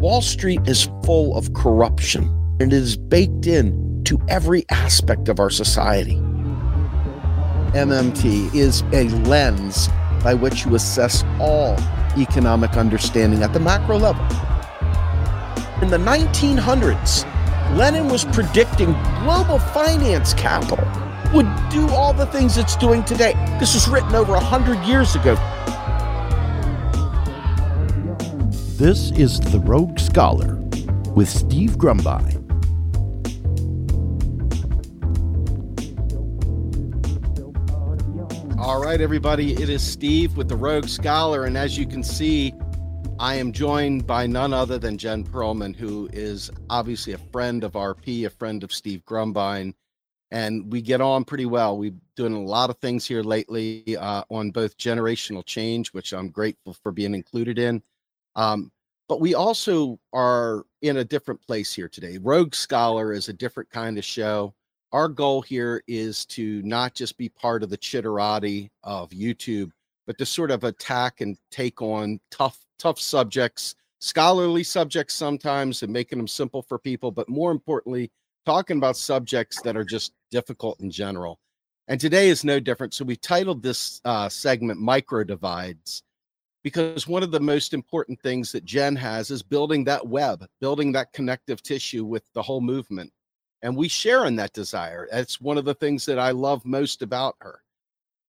Wall Street is full of corruption, and it is baked in to every aspect of our society. MMT is a lens by which you assess all economic understanding at the macro level. In the 1900s, Lenin was predicting global finance capital would do all the things it's doing today. This was written over 100 years ago. This is The Rogue Scholar with Steve Grumbine. All right, everybody, it is Steve with The Rogue Scholar. And as you can see, I am joined by none other than Jen Perelman, who is obviously a friend of RP, a friend of Steve Grumbine, and we get on pretty well. We've been doing a lot of things here lately uh, on both generational change, which I'm grateful for being included in. Um, but we also are in a different place here today. Rogue Scholar is a different kind of show. Our goal here is to not just be part of the chitterati of YouTube, but to sort of attack and take on tough, tough subjects, scholarly subjects sometimes, and making them simple for people. But more importantly, talking about subjects that are just difficult in general. And today is no different. So we titled this uh, segment Micro Divides because one of the most important things that Jen has is building that web, building that connective tissue with the whole movement. And we share in that desire. That's one of the things that I love most about her.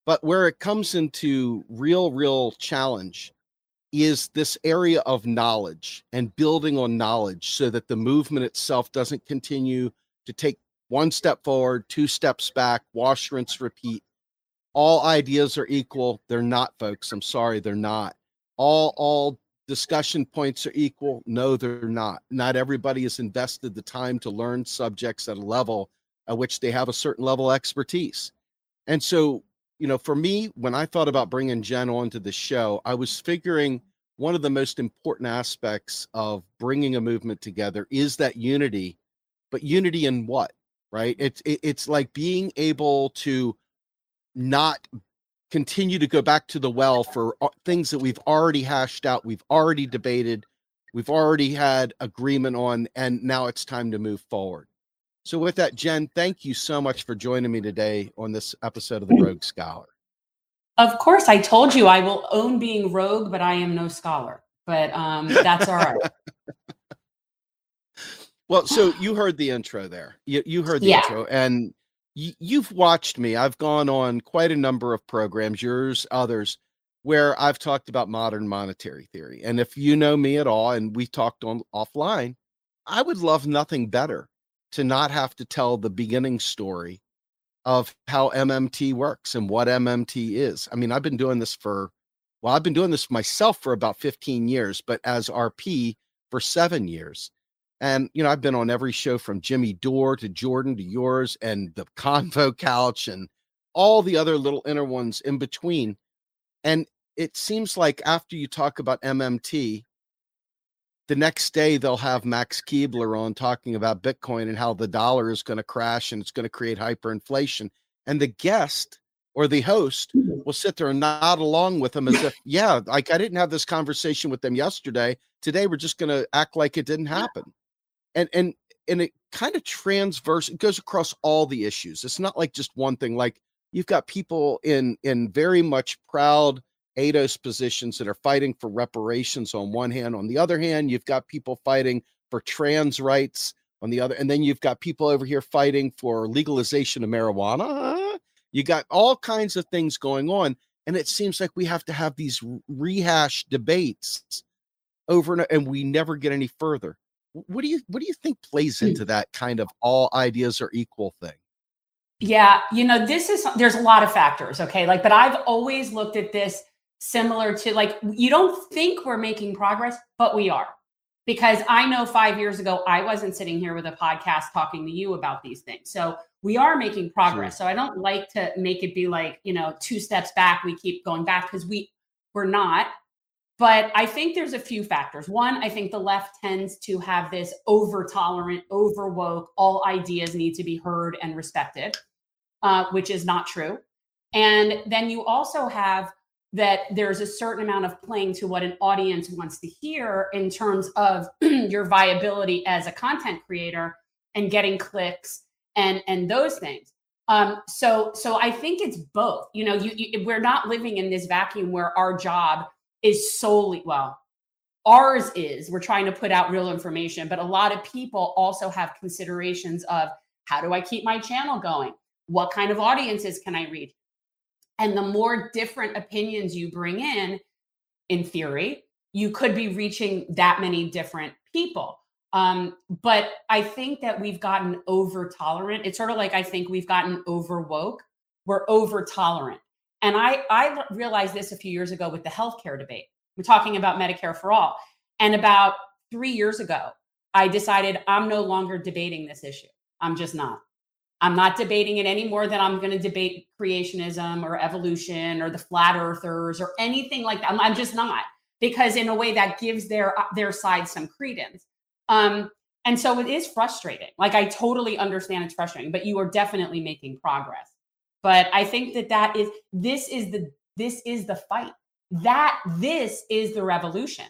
But where it comes into real, real challenge is this area of knowledge and building on knowledge so that the movement itself doesn't continue to take one step forward, two steps back, wash, rinse, repeat. All ideas are equal. They're not, folks. I'm sorry, they're not. All all discussion points are equal. No, they're not. Not everybody has invested the time to learn subjects at a level at which they have a certain level of expertise. And so, you know, for me, when I thought about bringing Jen onto the show, I was figuring one of the most important aspects of bringing a movement together is that unity but unity in what right it's it's like being able to not continue to go back to the well for things that we've already hashed out we've already debated we've already had agreement on and now it's time to move forward so with that jen thank you so much for joining me today on this episode of the rogue scholar of course i told you i will own being rogue but i am no scholar but um that's all right Well, so you heard the intro there. You you heard the yeah. intro, and you've watched me. I've gone on quite a number of programs, yours, others, where I've talked about modern monetary theory. And if you know me at all, and we talked on offline, I would love nothing better to not have to tell the beginning story of how MMT works and what MMT is. I mean, I've been doing this for well, I've been doing this myself for about 15 years, but as RP for seven years. And, you know, I've been on every show from Jimmy Dore to Jordan to yours and the Convo Couch and all the other little inner ones in between. And it seems like after you talk about MMT, the next day they'll have Max Keebler on talking about Bitcoin and how the dollar is going to crash and it's going to create hyperinflation. And the guest or the host mm-hmm. will sit there and nod along with them as if, yeah, like I didn't have this conversation with them yesterday. Today we're just going to act like it didn't happen and and and it kind of transverse it goes across all the issues it's not like just one thing like you've got people in in very much proud ADOS positions that are fighting for reparations on one hand on the other hand you've got people fighting for trans rights on the other and then you've got people over here fighting for legalization of marijuana you got all kinds of things going on and it seems like we have to have these rehash debates over and, and we never get any further what do you what do you think plays hmm. into that kind of all ideas are equal thing? Yeah, you know, this is there's a lot of factors, okay? Like but I've always looked at this similar to like you don't think we're making progress, but we are. Because I know 5 years ago I wasn't sitting here with a podcast talking to you about these things. So we are making progress. Sure. So I don't like to make it be like, you know, two steps back, we keep going back because we we're not. But I think there's a few factors. One, I think the left tends to have this over tolerant, over woke, all ideas need to be heard and respected, uh, which is not true. And then you also have that there's a certain amount of playing to what an audience wants to hear in terms of your viability as a content creator and getting clicks and and those things um so so i think it's both you know you, you we're not living in this vacuum where our job is solely well ours is we're trying to put out real information but a lot of people also have considerations of how do i keep my channel going what kind of audiences can i reach and the more different opinions you bring in, in theory, you could be reaching that many different people. Um, but I think that we've gotten over tolerant. It's sort of like I think we've gotten over woke. We're over tolerant. And I, I realized this a few years ago with the healthcare debate. We're talking about Medicare for all. And about three years ago, I decided I'm no longer debating this issue. I'm just not. I'm not debating it any more than I'm going to debate creationism or evolution or the flat earthers or anything like that. I'm, I'm, just not because in a way that gives their uh, their side some credence. Um, and so it is frustrating. Like I totally understand it's frustrating, but you are definitely making progress. But I think that that is this is the this is the fight. That this is the revolution.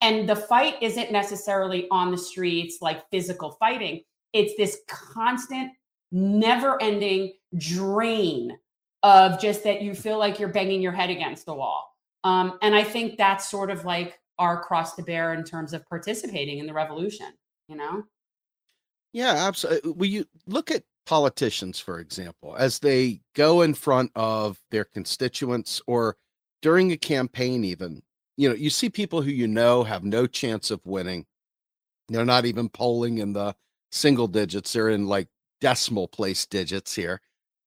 And the fight isn't necessarily on the streets like physical fighting. It's this constant never ending drain of just that you feel like you're banging your head against the wall. Um, and I think that's sort of like our cross to bear in terms of participating in the revolution, you know? Yeah, absolutely. Will you look at politicians, for example, as they go in front of their constituents or during a campaign, even, you know, you see people who you know have no chance of winning. They're not even polling in the single digits, they're in like decimal place digits here.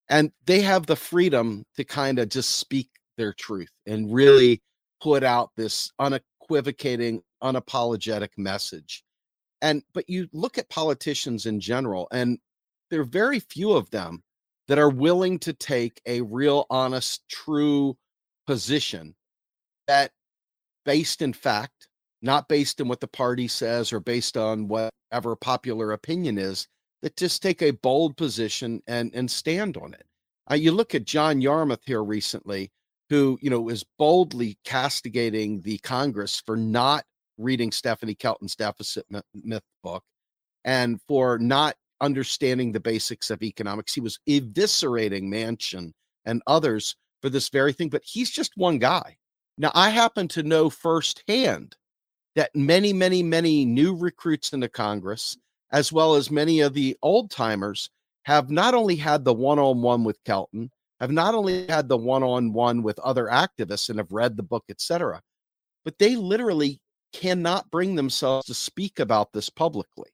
And they have the freedom to kind of just speak their truth and really put out this unequivocating, unapologetic message. And but you look at politicians in general, and there are very few of them that are willing to take a real, honest, true position that based in fact, not based in what the party says or based on whatever popular opinion is, that just take a bold position and and stand on it. Uh, you look at John Yarmuth here recently, who you know is boldly castigating the Congress for not reading Stephanie Kelton's deficit myth book and for not understanding the basics of economics. He was eviscerating Manchin and others for this very thing, but he's just one guy. Now, I happen to know firsthand that many, many, many new recruits into Congress as well as many of the old timers, have not only had the one on one with Kelton, have not only had the one on one with other activists and have read the book, etc., but they literally cannot bring themselves to speak about this publicly.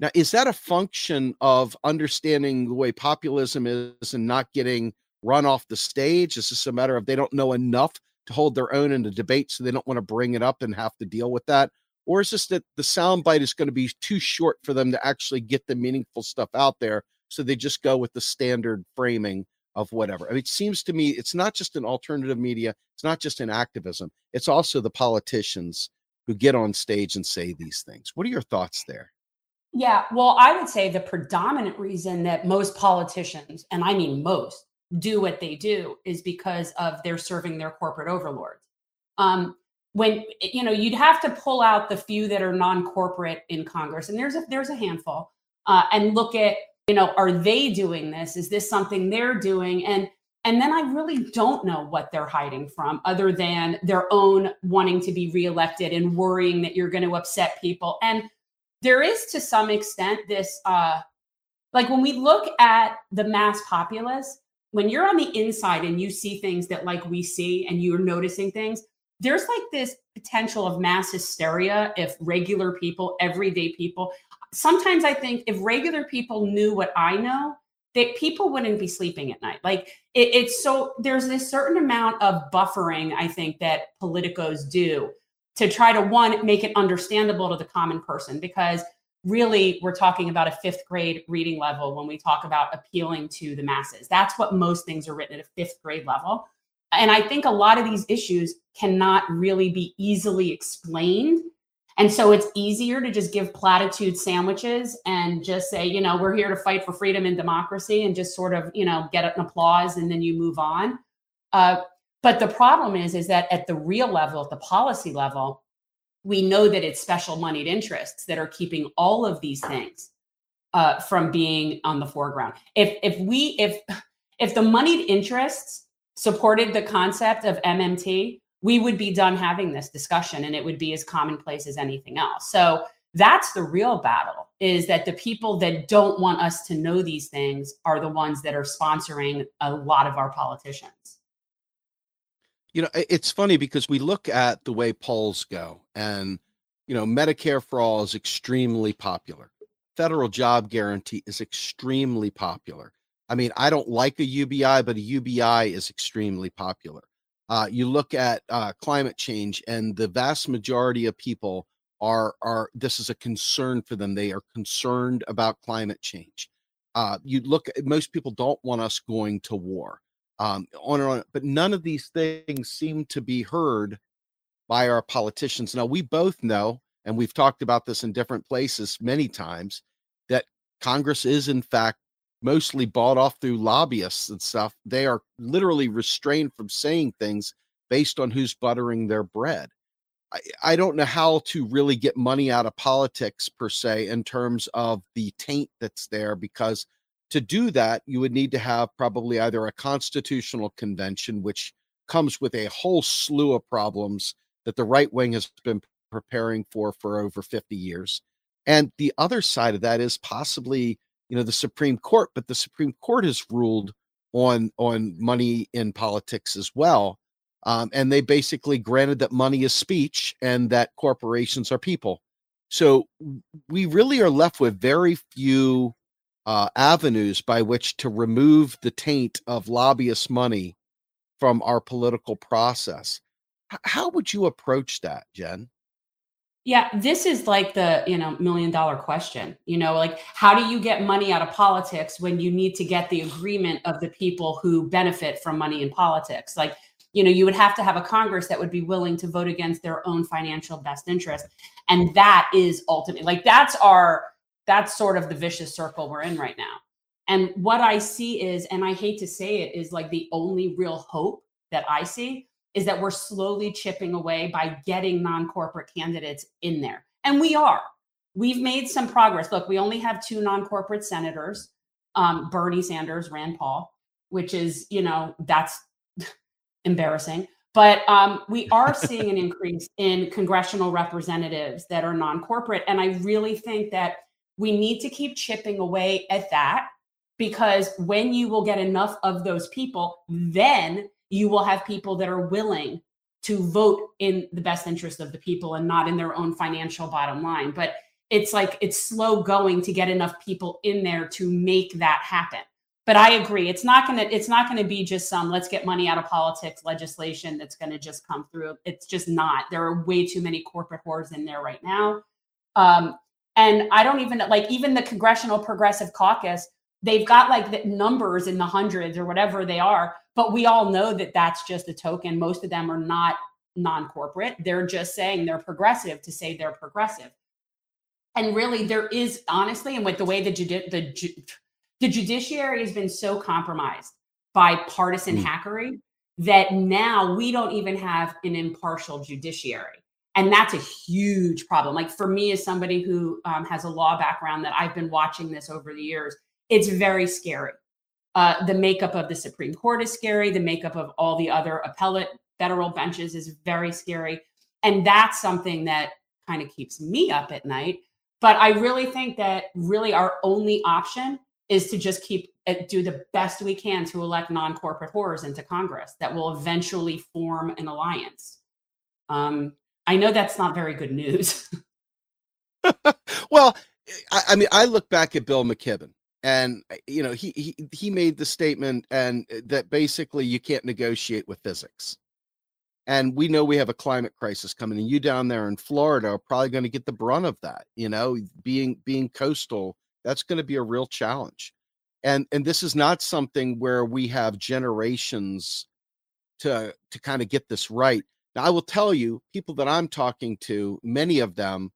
Now, is that a function of understanding the way populism is and not getting run off the stage? Is this a matter of they don't know enough to hold their own in a debate, so they don't want to bring it up and have to deal with that? or is this that the soundbite is going to be too short for them to actually get the meaningful stuff out there so they just go with the standard framing of whatever I mean, it seems to me it's not just an alternative media it's not just an activism it's also the politicians who get on stage and say these things what are your thoughts there yeah well i would say the predominant reason that most politicians and i mean most do what they do is because of they're serving their corporate overlords. Um, when you know you'd have to pull out the few that are non-corporate in congress and there's a there's a handful uh, and look at you know are they doing this? Is this something they're doing? And and then i really don't know what they're hiding from other than their own wanting to be reelected and worrying that you're going to upset people. And there is to some extent this uh like when we look at the mass populace when you're on the inside and you see things that like we see and you're noticing things there's like this potential of mass hysteria if regular people, everyday people, sometimes I think if regular people knew what I know, that people wouldn't be sleeping at night. Like it, it's so there's this certain amount of buffering, I think, that politicos do to try to one make it understandable to the common person because really we're talking about a fifth grade reading level when we talk about appealing to the masses. That's what most things are written at a fifth grade level. And I think a lot of these issues cannot really be easily explained. And so it's easier to just give platitude sandwiches and just say, you know, we're here to fight for freedom and democracy and just sort of, you know, get an applause and then you move on. Uh, But the problem is, is that at the real level, at the policy level, we know that it's special moneyed interests that are keeping all of these things uh, from being on the foreground. If if we if if the moneyed interests supported the concept of MMT, we would be done having this discussion, and it would be as commonplace as anything else. So that's the real battle: is that the people that don't want us to know these things are the ones that are sponsoring a lot of our politicians. You know, it's funny because we look at the way polls go, and you know, Medicare for all is extremely popular. Federal job guarantee is extremely popular. I mean, I don't like a UBI, but a UBI is extremely popular. Uh, you look at uh, climate change, and the vast majority of people are are this is a concern for them. They are concerned about climate change. Uh, you look most people don't want us going to war um, on and on. But none of these things seem to be heard by our politicians. Now, we both know, and we've talked about this in different places many times, that Congress is, in fact, mostly bought off through lobbyists and stuff. They are literally restrained from saying things based on who's buttering their bread. I, I don't know how to really get money out of politics per se in terms of the taint that's there because to do that, you would need to have probably either a constitutional convention, which comes with a whole slew of problems that the right wing has been preparing for for over 50 years. And the other side of that is possibly, you know, the Supreme Court, but the Supreme Court has ruled on on money in politics as well. Um, and they basically granted that money is speech and that corporations are people. So we really are left with very few uh, avenues by which to remove the taint of lobbyist money from our political process. H- how would you approach that, Jen? Yeah, this is like the, you know, million dollar question. You know, like how do you get money out of politics when you need to get the agreement of the people who benefit from money in politics? Like, you know, you would have to have a Congress that would be willing to vote against their own financial best interest. And that is ultimately like that's our that's sort of the vicious circle we're in right now. And what I see is, and I hate to say it, is like the only real hope that I see is that we're slowly chipping away by getting non corporate candidates in there. And we are. We've made some progress. Look, we only have two non corporate senators um, Bernie Sanders, Rand Paul, which is, you know, that's embarrassing. But um, we are seeing an increase in congressional representatives that are non corporate. And I really think that we need to keep chipping away at that because when you will get enough of those people, then you will have people that are willing to vote in the best interest of the people and not in their own financial bottom line. But it's like it's slow going to get enough people in there to make that happen. But I agree, it's not gonna it's not gonna be just some let's get money out of politics legislation that's gonna just come through. It's just not. There are way too many corporate whores in there right now. Um, and I don't even like even the Congressional Progressive Caucus, they've got like the numbers in the hundreds or whatever they are. But we all know that that's just a token. Most of them are not non corporate. They're just saying they're progressive to say they're progressive. And really, there is honestly, and with the way the, judi- the, ju- the judiciary has been so compromised by partisan mm. hackery that now we don't even have an impartial judiciary and that's a huge problem. Like for me as somebody who um, has a law background that i've been watching this over the years it's very scary. Uh, the makeup of the supreme court is scary. The makeup of all the other appellate federal benches is very scary. And that's something that kind of keeps me up at night. But i really think that really our only option is to just keep uh, do the best we can to elect non-corporate horrors into congress that will eventually form an alliance. Um, I know that's not very good news. well, I, I, mean, I look back at Bill McKibben, and uh, you know, he he he made the statement, and uh, that basically you can't negotiate with physics. And we know we have a climate crisis coming, and you down there in Florida are probably going to get the brunt of that. You know, being being coastal, that's going to be a real challenge. And and this is not something where we have generations to to kind of get this right now, I will tell you, people that I'm talking to, many of them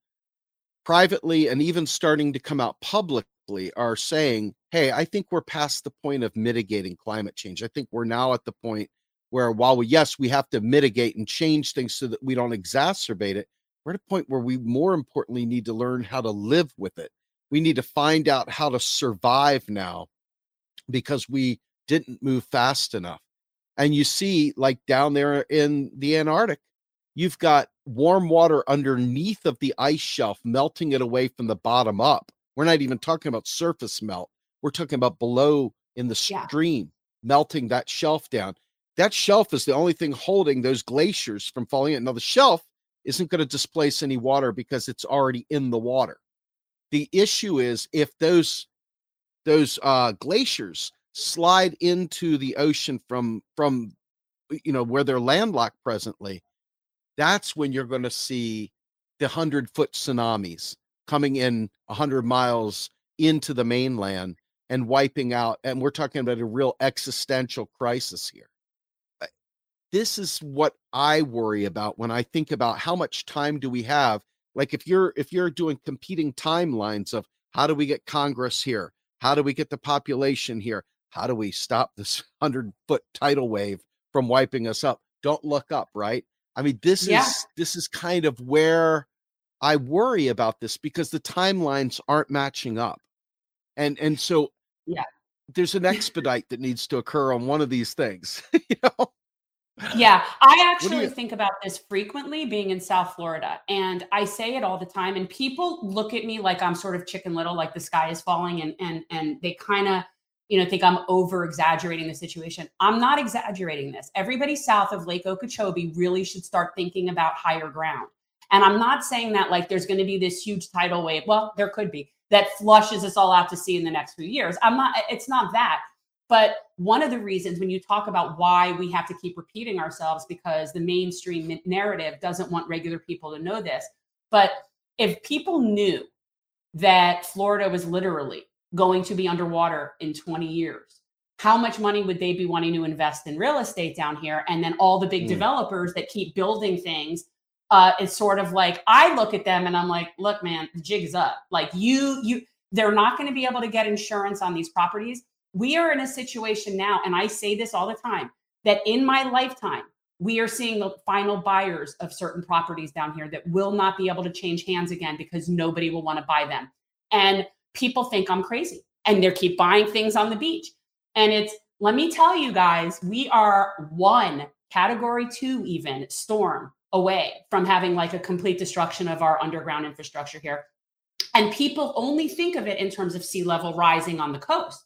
privately and even starting to come out publicly are saying, hey, I think we're past the point of mitigating climate change. I think we're now at the point where while we yes we have to mitigate and change things so that we don't exacerbate it we're at a point where we more importantly need to learn how to live with it we need to find out how to survive now because we didn't move fast enough and you see like down there in the antarctic you've got warm water underneath of the ice shelf melting it away from the bottom up we're not even talking about surface melt we're talking about below in the stream yeah. melting that shelf down that shelf is the only thing holding those glaciers from falling in. Now, the shelf isn't going to displace any water because it's already in the water. The issue is if those those uh, glaciers slide into the ocean from from you know where they're landlocked presently, that's when you're going to see the hundred foot tsunamis coming in a hundred miles into the mainland and wiping out. And we're talking about a real existential crisis here this is what I worry about when I think about how much time do we have. Like if you're if you're doing competing timelines of how do we get Congress here? How do we get the population here? How do we stop this hundred foot tidal wave from wiping us up? Don't look up, right? I mean, this yeah. is this is kind of where I worry about this because the timelines aren't matching up. And and so yeah, there's an expedite that needs to occur on one of these things, you know. Yeah, I actually think about this frequently being in South Florida. And I say it all the time. And people look at me like I'm sort of chicken little, like the sky is falling, and and and they kind of, you know, think I'm over exaggerating the situation. I'm not exaggerating this. Everybody south of Lake Okeechobee really should start thinking about higher ground. And I'm not saying that like there's going to be this huge tidal wave. Well, there could be that flushes us all out to sea in the next few years. I'm not, it's not that but one of the reasons when you talk about why we have to keep repeating ourselves, because the mainstream narrative doesn't want regular people to know this. But if people knew that Florida was literally going to be underwater in 20 years, how much money would they be wanting to invest in real estate down here? And then all the big mm. developers that keep building things uh, it's sort of like I look at them and I'm like, look, man, the jig's up. Like you, you, they're not going to be able to get insurance on these properties we are in a situation now, and I say this all the time, that in my lifetime, we are seeing the final buyers of certain properties down here that will not be able to change hands again because nobody will want to buy them. And people think I'm crazy and they keep buying things on the beach. And it's, let me tell you guys, we are one category two, even storm away from having like a complete destruction of our underground infrastructure here. And people only think of it in terms of sea level rising on the coast.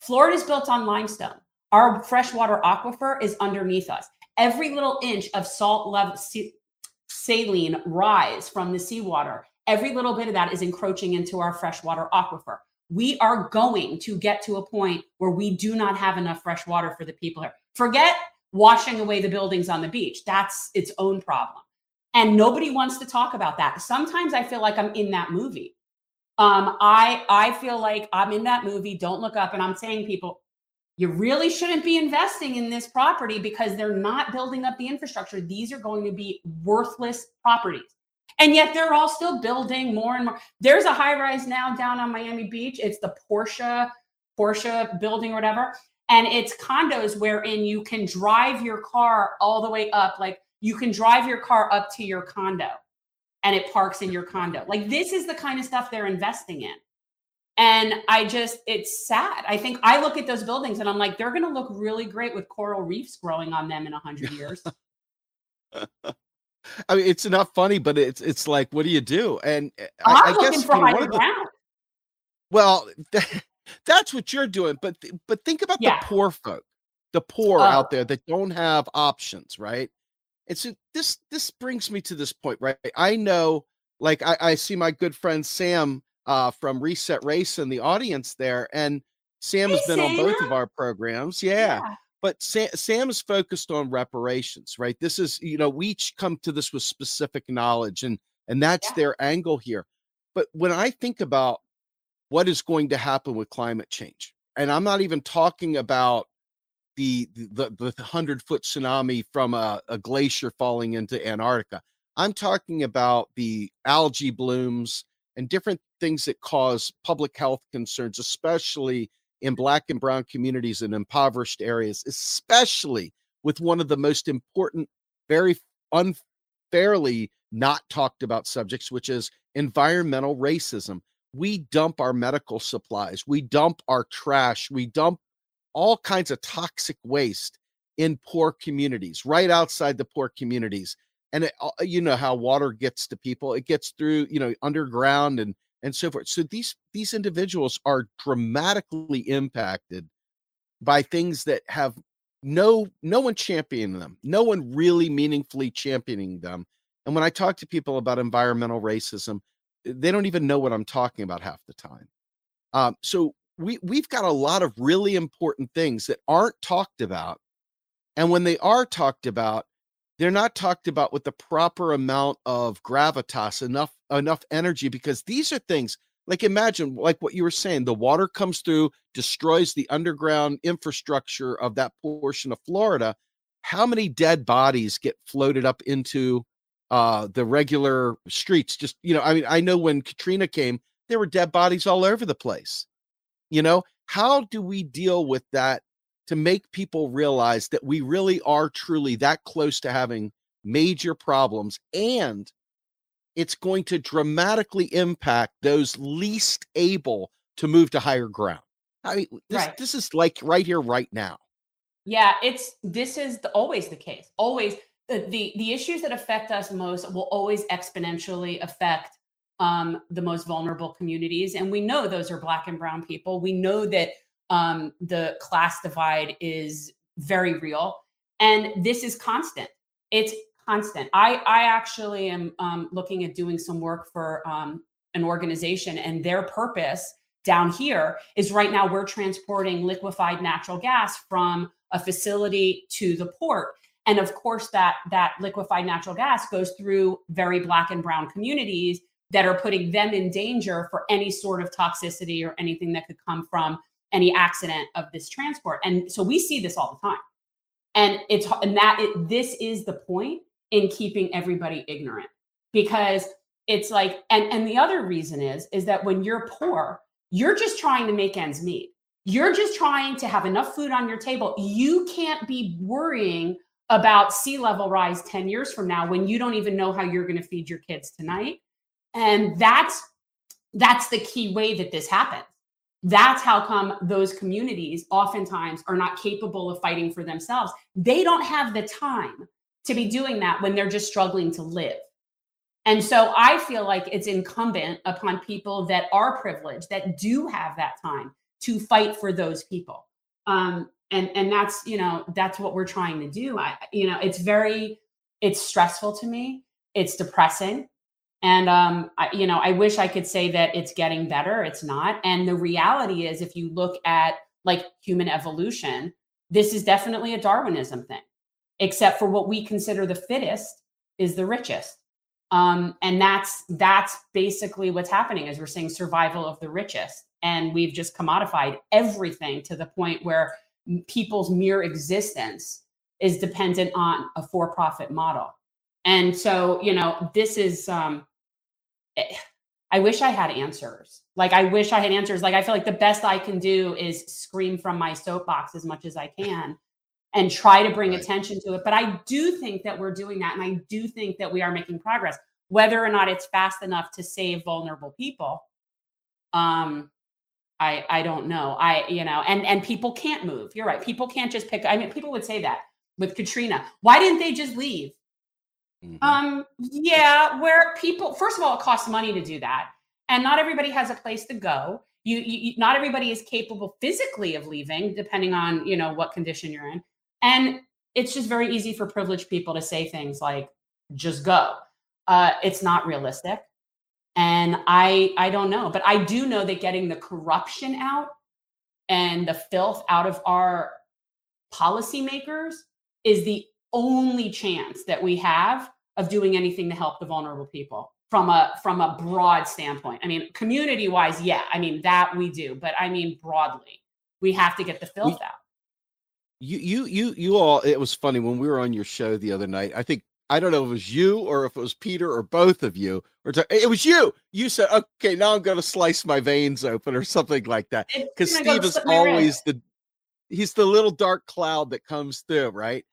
Florida is built on limestone. Our freshwater aquifer is underneath us. Every little inch of salt level saline rise from the seawater, every little bit of that is encroaching into our freshwater aquifer. We are going to get to a point where we do not have enough fresh water for the people here. Forget washing away the buildings on the beach. That's its own problem. And nobody wants to talk about that. Sometimes I feel like I'm in that movie um, I I feel like I'm in that movie. Don't look up, and I'm saying people, you really shouldn't be investing in this property because they're not building up the infrastructure. These are going to be worthless properties. And yet they're all still building more and more. There's a high rise now down on Miami Beach. It's the Porsche, Porsche building or whatever. And it's condos wherein you can drive your car all the way up. Like you can drive your car up to your condo and it parks in your condo. Like this is the kind of stuff they're investing in. And I just, it's sad. I think I look at those buildings and I'm like, they're going to look really great with coral reefs growing on them in a hundred years. I mean, it's not funny, but it's it's like, what do you do? And eh, I, I'm I guess for higher ground. well, that's what you're doing. But but think about yeah. the poor folk, the poor oh. out there that don't have options, right? And so this this brings me to this point, right? I know, like I, I see my good friend Sam uh, from Reset Race in the audience there, and Sam hey, has been Sam. on both of our programs. Yeah. yeah. But Sam, Sam is focused on reparations, right? This is, you know, we each come to this with specific knowledge, and and that's yeah. their angle here. But when I think about what is going to happen with climate change, and I'm not even talking about the the the hundred foot tsunami from a, a glacier falling into Antarctica. I'm talking about the algae blooms and different things that cause public health concerns, especially in black and brown communities and impoverished areas, especially with one of the most important, very unfairly not talked about subjects, which is environmental racism. We dump our medical supplies, we dump our trash, we dump all kinds of toxic waste in poor communities, right outside the poor communities. And it, uh, you know how water gets to people; it gets through, you know, underground and and so forth. So these these individuals are dramatically impacted by things that have no no one championing them, no one really meaningfully championing them. And when I talk to people about environmental racism, they don't even know what I'm talking about half the time. Um, so we we've got a lot of really important things that aren't talked about, and when they are talked about, they're not talked about with the proper amount of gravitas, enough enough energy, because these are things like imagine like what you were saying the water comes through destroys the underground infrastructure of that portion of florida. How many dead bodies get floated up into uh the regular streets? Just you know i mean i know when katrina came there were dead bodies all over the place you know? How do we deal with that to make people realize that we really are truly that close to having major problems and it's going to dramatically impact those least able to move to higher ground. I mean, this, right. this is like right here, right now. Yeah, it's this is the, always the case. Always the, the the issues that affect us most will always exponentially affect um, the most vulnerable communities, and we know those are Black and Brown people. We know that um, the class divide is very real, and this is constant. It's constant. I I actually am um, looking at doing some work for um, an organization, and their purpose down here is right now we're transporting liquefied natural gas from a facility to the port and of course that that liquefied natural gas goes through very black and brown communities that are putting them in danger for any sort of toxicity or anything that could come from any accident of this transport. And so we see this all the time. And it's and that it, this is the point in keeping everybody ignorant. Because it's like and and the other reason is is that when you're poor you're just trying to make ends meet. You're just trying to have enough food on your table. You can't be worrying about sea level rise 10 years from now when you don't even know how you're going to feed your kids tonight. And that's that's the key way that this happens that's how come those communities oftentimes are not capable of fighting for themselves they don't have the time to be doing that when they're just struggling to live. And so I feel like it's incumbent upon people that are privileged, that do have that time to fight for those people. Um, and and that's you know that's what we're trying to do. I you know it's very it's stressful to me. It's depressing. And um, I, you know, I wish I could say that it's getting better. It's not. And the reality is, if you look at like human evolution, this is definitely a Darwinism thing except for what we consider the fittest is the richest. Um, and that's that's basically what's happening is we're seeing survival of the richest and we've just commodified everything to the point where people's mere existence is dependent on a for-profit model and so you know this is um i wish i had answers like i wish i had answers like i feel like the best i can do is scream from my soapbox as much as i can and try to bring right. attention to it. But I do think that we're doing that. And I do think that we are making progress. Whether or not it's fast enough to save vulnerable people, um, I I don't know. I you know, and and people can't move. You're right. People can't just pick. I mean, people would say that with Katrina. Why didn't they just leave? Mm-hmm. Um, yeah, where people first of all, it costs money to do that, and not everybody has a place to go. You, you not everybody is capable physically of leaving, depending on you know what condition you're in. And it's just very easy for privileged people to say things like, just go. Uh, it's not realistic. And I I don't know, but I do know that getting the corruption out and the filth out of our policymakers is the only chance that we have of doing anything to help the vulnerable people from a from a broad standpoint. I mean, community wise, yeah, I mean that we do, but I mean broadly, we have to get the filth we, out. You you you you all it was funny when we were on your show the other night i think i don't know if it was you or if it was peter or both of you or it was you! You said okay now i'm going to slice my veins open or something like that because steve is always the he's the little dark cloud that comes through right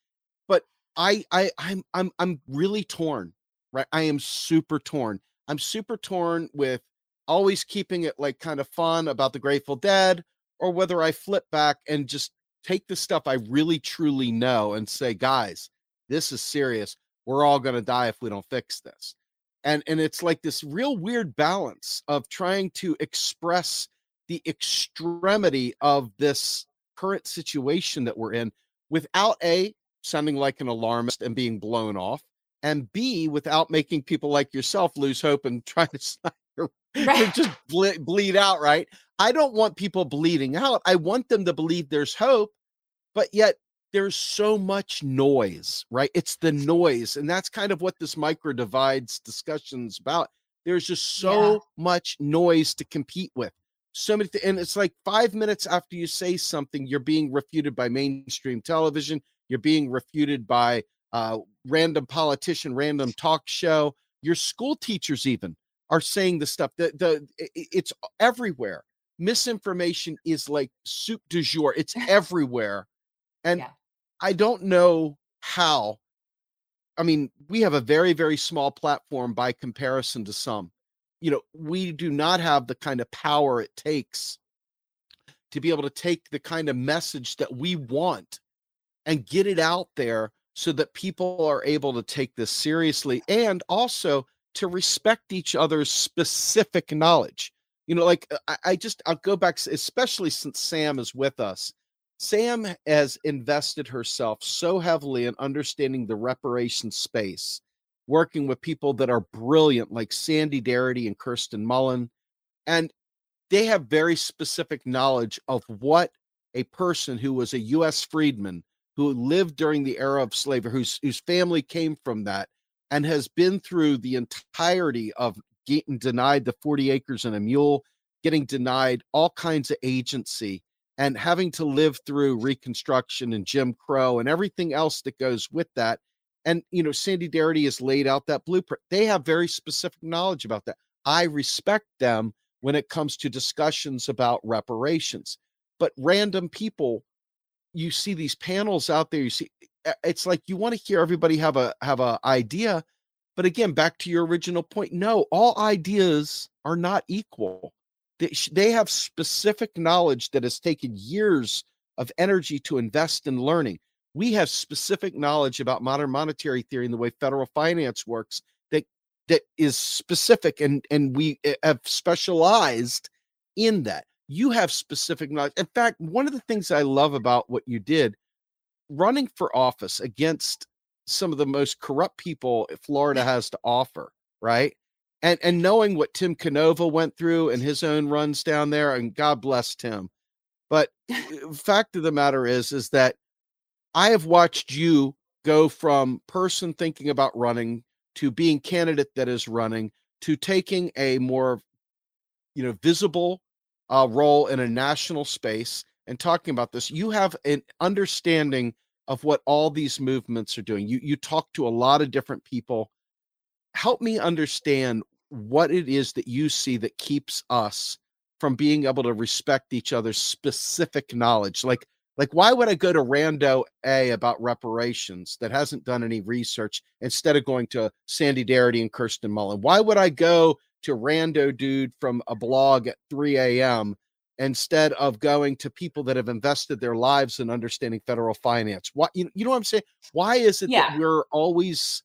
I I I'm I'm I'm really torn, right? I am super torn. I'm super torn with always keeping it like kind of fun about the Grateful Dead, or whether I flip back and just take the stuff I really truly know and say, guys, this is serious. We're all going to die if we don't fix this. And and it's like this real weird balance of trying to express the extremity of this current situation that we're in without a sounding like an alarmist and being blown off and b without making people like yourself lose hope and trying to right. just ble- bleed out right? I don't want people bleeding out. I want them to believe there's hope but yet there's so much noise right? It's the noise and that's kind of what this micro divides discussions about. There's just so yeah. much noise to compete with. So many and it's like five minutes after you say something you're being refuted by mainstream television you're being refuted by uh, random politician random talk show. Your school teachers even are saying the stuff. That the it's everywhere. Misinformation is like soup du jour. It's everywhere. And yeah. i don't know how i mean we have a very very small platform by comparison to some. You know, we do not have the kind of power it takes to be able to take the kind of message that we want and get it out there so that people are able to take this seriously and also to respect each other's specific knowledge. You know, like I, I just, I'll go back, especially since Sam is with us. Sam has invested herself so heavily in understanding the reparation space working with people that are brilliant, like Sandy Darity and Kirsten Mullen. And they have very specific knowledge of what a person who was a U.S. freedman who lived during the era of slavery, whose, whose family came from that, and has been through the entirety of getting denied the 40 acres and a mule, getting denied all kinds of agency, and having to live through Reconstruction and Jim Crow and everything else that goes with that. And you know sandy darity has laid out that blueprint. They have very specific knowledge about that. I respect them when it comes to discussions about reparations but random people you see these panels out there you see it's like you want to hear everybody have a have a idea but again back to your original point no all ideas are not equal. They, they have specific knowledge that has taken years of energy to invest in learning. We have specific knowledge about modern monetary theory and the way federal finance works that that is specific and and we eh, have specialized in that you have specific knowledge. In fact one of the things i love about what you did running for office against some of the most corrupt people florida has to offer right? And and knowing what tim canova went through and his own runs down there and god bless tim. But fact of the matter is is that I have watched you go from person thinking about running to being candidate that is running to taking a more you know visible uh, role in a national space and talking about this you have an understanding of what all these movements are doing. You you talk to a lot of different people. Help me understand what it is that you see that keeps us from being able to respect each other's specific knowledge. Like like, why would I go to Rando A about reparations that hasn't done any research instead of going to Sandy Darity and Kirsten Mullen? Why would I go to Rando Dude from a blog at 3 a.m. instead of going to people that have invested their lives in understanding federal finance? Why, you, you know what I'm saying? Why is it yeah. that we're always,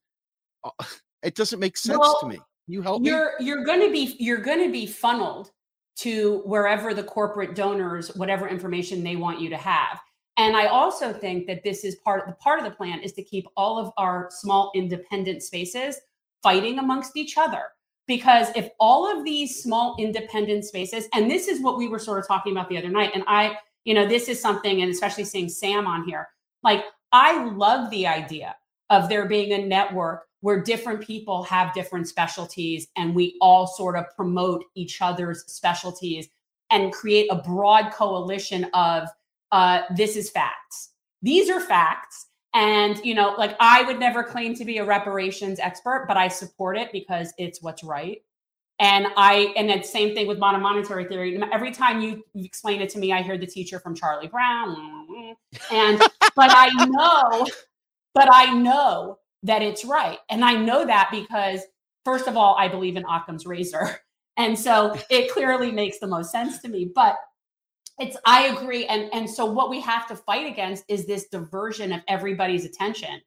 uh, it doesn't make sense well, to me. You help you're, me? You're going to be, you're going to be funneled to wherever the corporate donors whatever information they want you to have and i also think that this is part of the part of the plan is to keep all of our small independent spaces fighting amongst each other because if all of these small independent spaces and this is what we were sort of talking about the other night and i you know this is something and especially seeing sam on here like i love the idea of there being a network where different people have different specialties and we all sort of promote each other's specialties and create a broad coalition of uh, this is facts. These are facts. And, you know, like I would never claim to be a reparations expert, but I support it because it's what's right. And I, and then same thing with modern monetary theory. Every time you explain it to me, I hear the teacher from Charlie Brown. And, but I know but I know that it's right. And I know that because, first of all, I believe in Occam's razor. And so it clearly makes the most sense to me. But it's I agree. And and so what we have to fight against is this diversion of everybody's attention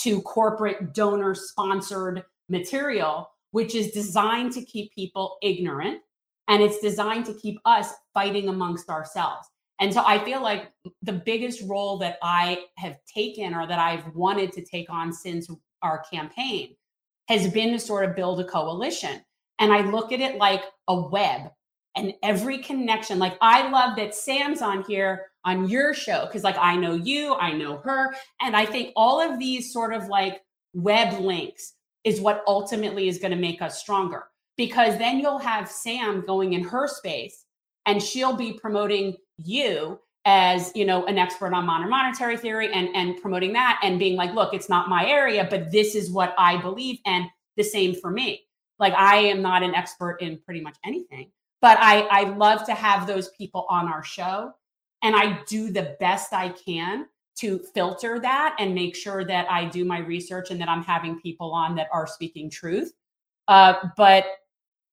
to corporate donor sponsored material, which is designed to keep people ignorant and it's designed to keep us fighting amongst ourselves. And so I feel like the biggest role that I have taken or that I've wanted to take on since our campaign has been to sort of build a coalition. And I look at it like a web and every connection. Like I love that Sam's on here on your show because like I know you, I know her. And I think all of these sort of like web links is what ultimately is going to make us stronger because then you'll have Sam going in her space and she'll be promoting you as you know an expert on modern monetary theory and and promoting that and being like look it's not my area but this is what i believe and the same for me like i am not an expert in pretty much anything but i i love to have those people on our show. And i do the best i can to filter that and make sure that i do my research and that i'm having people on that are speaking truth. Uh, but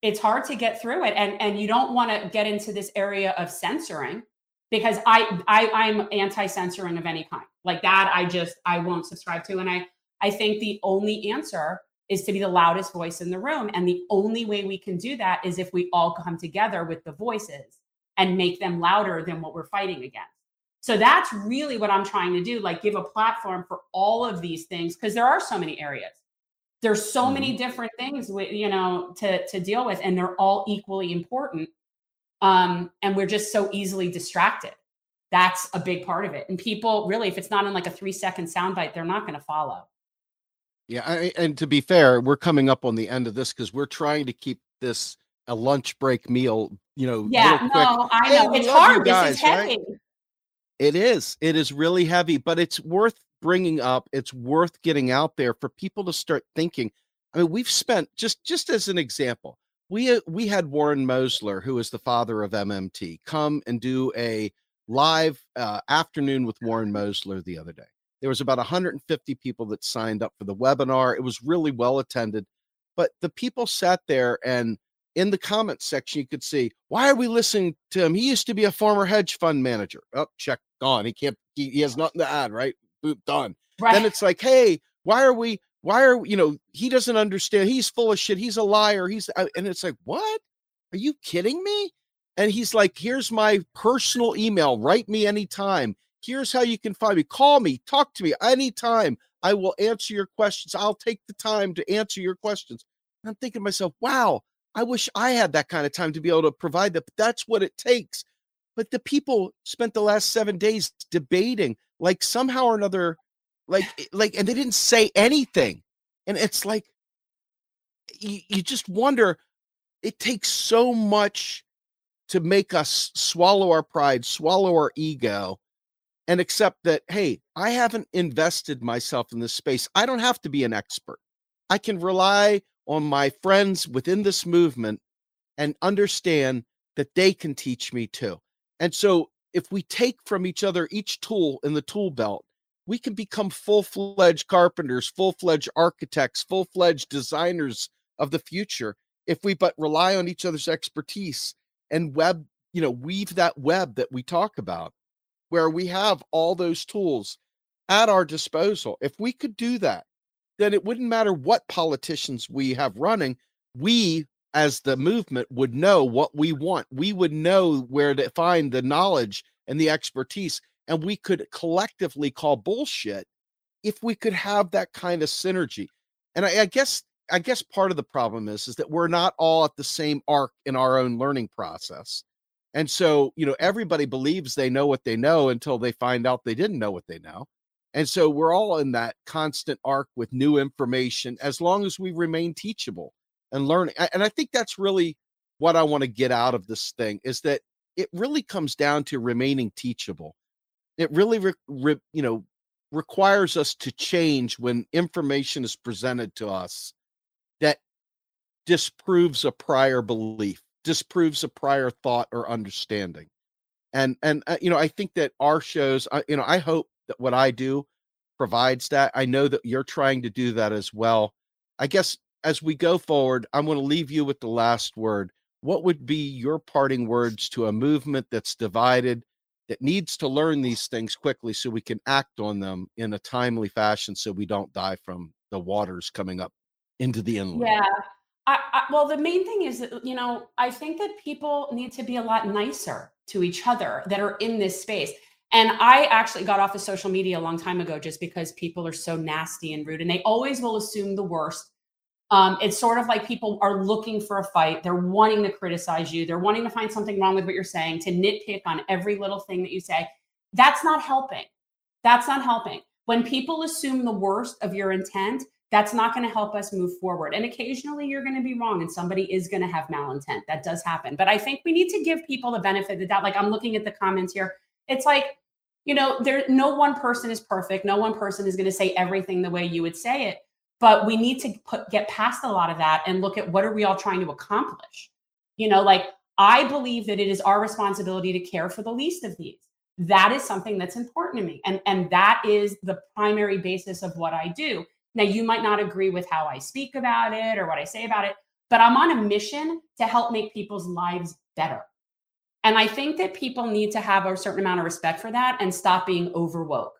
it's hard to get through it. And and you don't want to get into this area of censoring because I, I i'm anti-censoring of any kind. Like that i just i won't subscribe to. And i i think the only answer is to be the loudest voice in the room. And the only way we can do that is if we all come together with the voices and make them louder than what we're fighting against. So that's really what i'm trying to do like give a platform for all of these things because there are so many areas. There's so mm-hmm. many different things we, you know to to deal with and they're all equally important um and we're just so easily distracted. That's a big part of it. And people really if it's not in like a three second soundbite they're not going to follow yeah I, and to be fair we're coming up on the end of this because we're trying to keep this a lunch break meal you know yeah no i know hey, it's hard guys, this is heavy right? it is it is really heavy but it's worth bringing up it's worth getting out there for people to start thinking. I mean we've spent just just as an example we uh, we had warren mosler who is the father of mmt come and do a live uh, afternoon with warren mosler the other day there was about 150 people that signed up for the webinar it was really well attended but the people sat there and in the comments section you could see why are we listening to him he used to be a former hedge fund manager oh check gone he can't he, he has nothing to add right boop, done. Right. Then it's like, hey, why are we? Why are you know? He doesn't understand. He's full of shit. He's a liar. He's and it's like, what? Are you kidding me? And he's like, here's my personal email. Write me anytime. Here's how you can find me. Call me. Talk to me anytime. I will answer your questions. I'll take the time to answer your questions. And I'm thinking to myself, wow, I wish I had that kind of time to be able to provide that. But that's what it takes. But the people spent the last seven days debating like somehow or another like eh, like and they didn't say anything and it's like you, you just wonder it takes so much to make us swallow our pride swallow our ego and accept that hey i haven't invested myself in this space. I don't have to be an expert. I can rely on my friends within this movement and understand that they can teach me too. And so if we take from each other each tool in the tool belt, we can become full fledged carpenters, full fledged architects, full fledged designers of the future if we but rely on each other's expertise and web, you know, weave that web that we talk about where we have all those tools at our disposal. If we could do that, then it wouldn't matter what politicians we have running. We as the movement would know what we want. We would know where to find the knowledge and the expertise, and we could collectively call bullshit if we could have that kind of synergy. And I, I guess I guess part of the problem is is that we're not all at the same arc in our own learning process. And so, you know, everybody believes they know what they know until they find out they didn't know what they know. And so we're all in that constant arc with new information as long as we remain teachable and learning. And I think that's really what I want to get out of this thing is that it really comes down to remaining teachable. It really, re, re, you know, requires us to change when information is presented to us that disproves a prior belief, disproves a prior thought or understanding. And and uh, you know, I think that our shows, uh, you know, I hope that what I do provides that. I know that you're trying to do that as well. I guess as we go forward, I'm going to leave you with the last word. What would be your parting words to a movement that's divided, that needs to learn these things quickly so we can act on them in a timely fashion so we don't die from the waters coming up into the inland? Yeah. I, I, well, the main thing is that, you know, I think that people need to be a lot nicer to each other that are in this space. And I actually got off of social media a long time ago just because people are so nasty and rude and they always will assume the worst. Um, it's sort of like people are looking for a fight. They're wanting to criticize you. They're wanting to find something wrong with what you're saying, to nitpick on every little thing that you say. That's not helping. That's not helping. When people assume the worst of your intent, that's not going to help us move forward. And occasionally you're going to be wrong and somebody is going to have malintent. That does happen. But I think we need to give people the benefit of the doubt. Like I'm looking at the comments here. It's like you know, there no one person is perfect. No one person is going to say everything the way you would say it. But we need to put get past a lot of that and look at what are we all trying to accomplish. You know, like I believe that it is our responsibility to care for the least of these. That is something that's important to me. And, and that is the primary basis of what I do. Now, you might not agree with how I speak about it or what I say about it, but I'm on a mission to help make people's lives better. And I think that people need to have a certain amount of respect for that and stop being overwoke.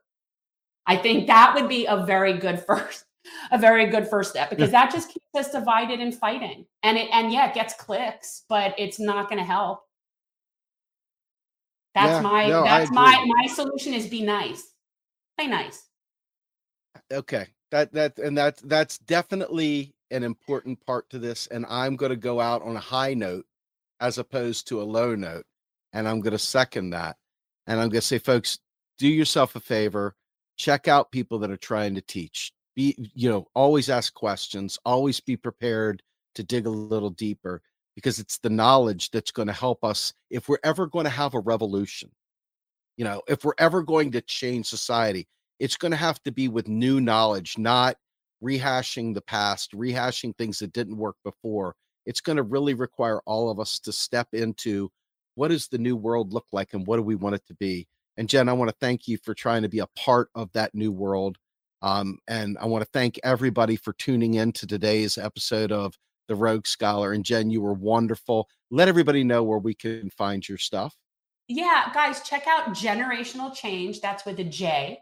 I think that would be a very good first, a very good first step because that just keeps us divided and fighting. And it and yeah, it gets clicks, but it's not going to help. That's yeah, my no, that's my my solution is be nice. Play nice. Okay. That that and that that's definitely an important part to this and I'm going to go out on a high note as opposed to a low note. And I'm going to second that. And I'm going to say, folks, do yourself a favor, check out people that are trying to teach. Be, you know, always ask questions, always be prepared to dig a little deeper because it's the knowledge that's going to help us if we're ever going to have a revolution. You know, if we're ever going to change society, it's going to have to be with new knowledge, not rehashing the past, rehashing things that didn't work before, it's going to really require all of us to step into what does the new world look like and what do we want it to be? And jen i want to thank you for trying to be a part of that new world um, and i want to thank everybody for tuning in to today's episode of the rogue scholar. And jen you were wonderful. Let everybody know where we can find your stuff. Yeah guys check out jenerational change. That's with a j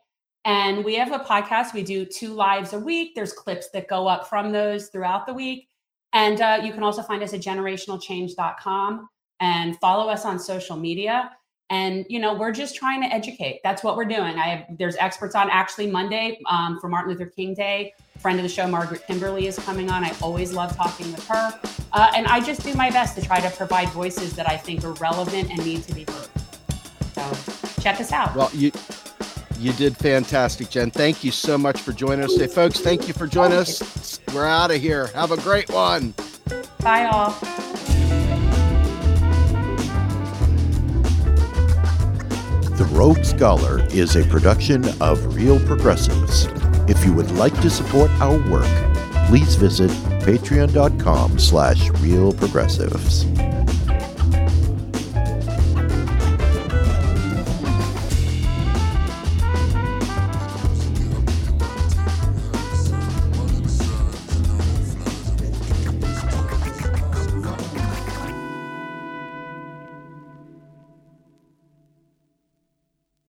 and we have a podcast we do two lives a week there's clips that go up from those throughout the week and uh, you can also find us at jenerationalchange.com and follow us on social media. And you know, we're just trying to educate. That's what we're doing. I have there's experts on. Actually, Monday um, for Martin Luther King Day, friend of the show Margaret Kimberly is coming on. I always love talking with her, uh, and I just do my best to try to provide voices that I think are relevant and need to be heard. So check us out. Well, you you did fantastic, Jen. Thank you so much for joining us today, folks. Thank you for joining us. We're out of here. Have a great one. Bye, all. The Rogue Scholar is a production of Real Progressives. If you would like to support our work, please visit patreon.com slash realprogressives.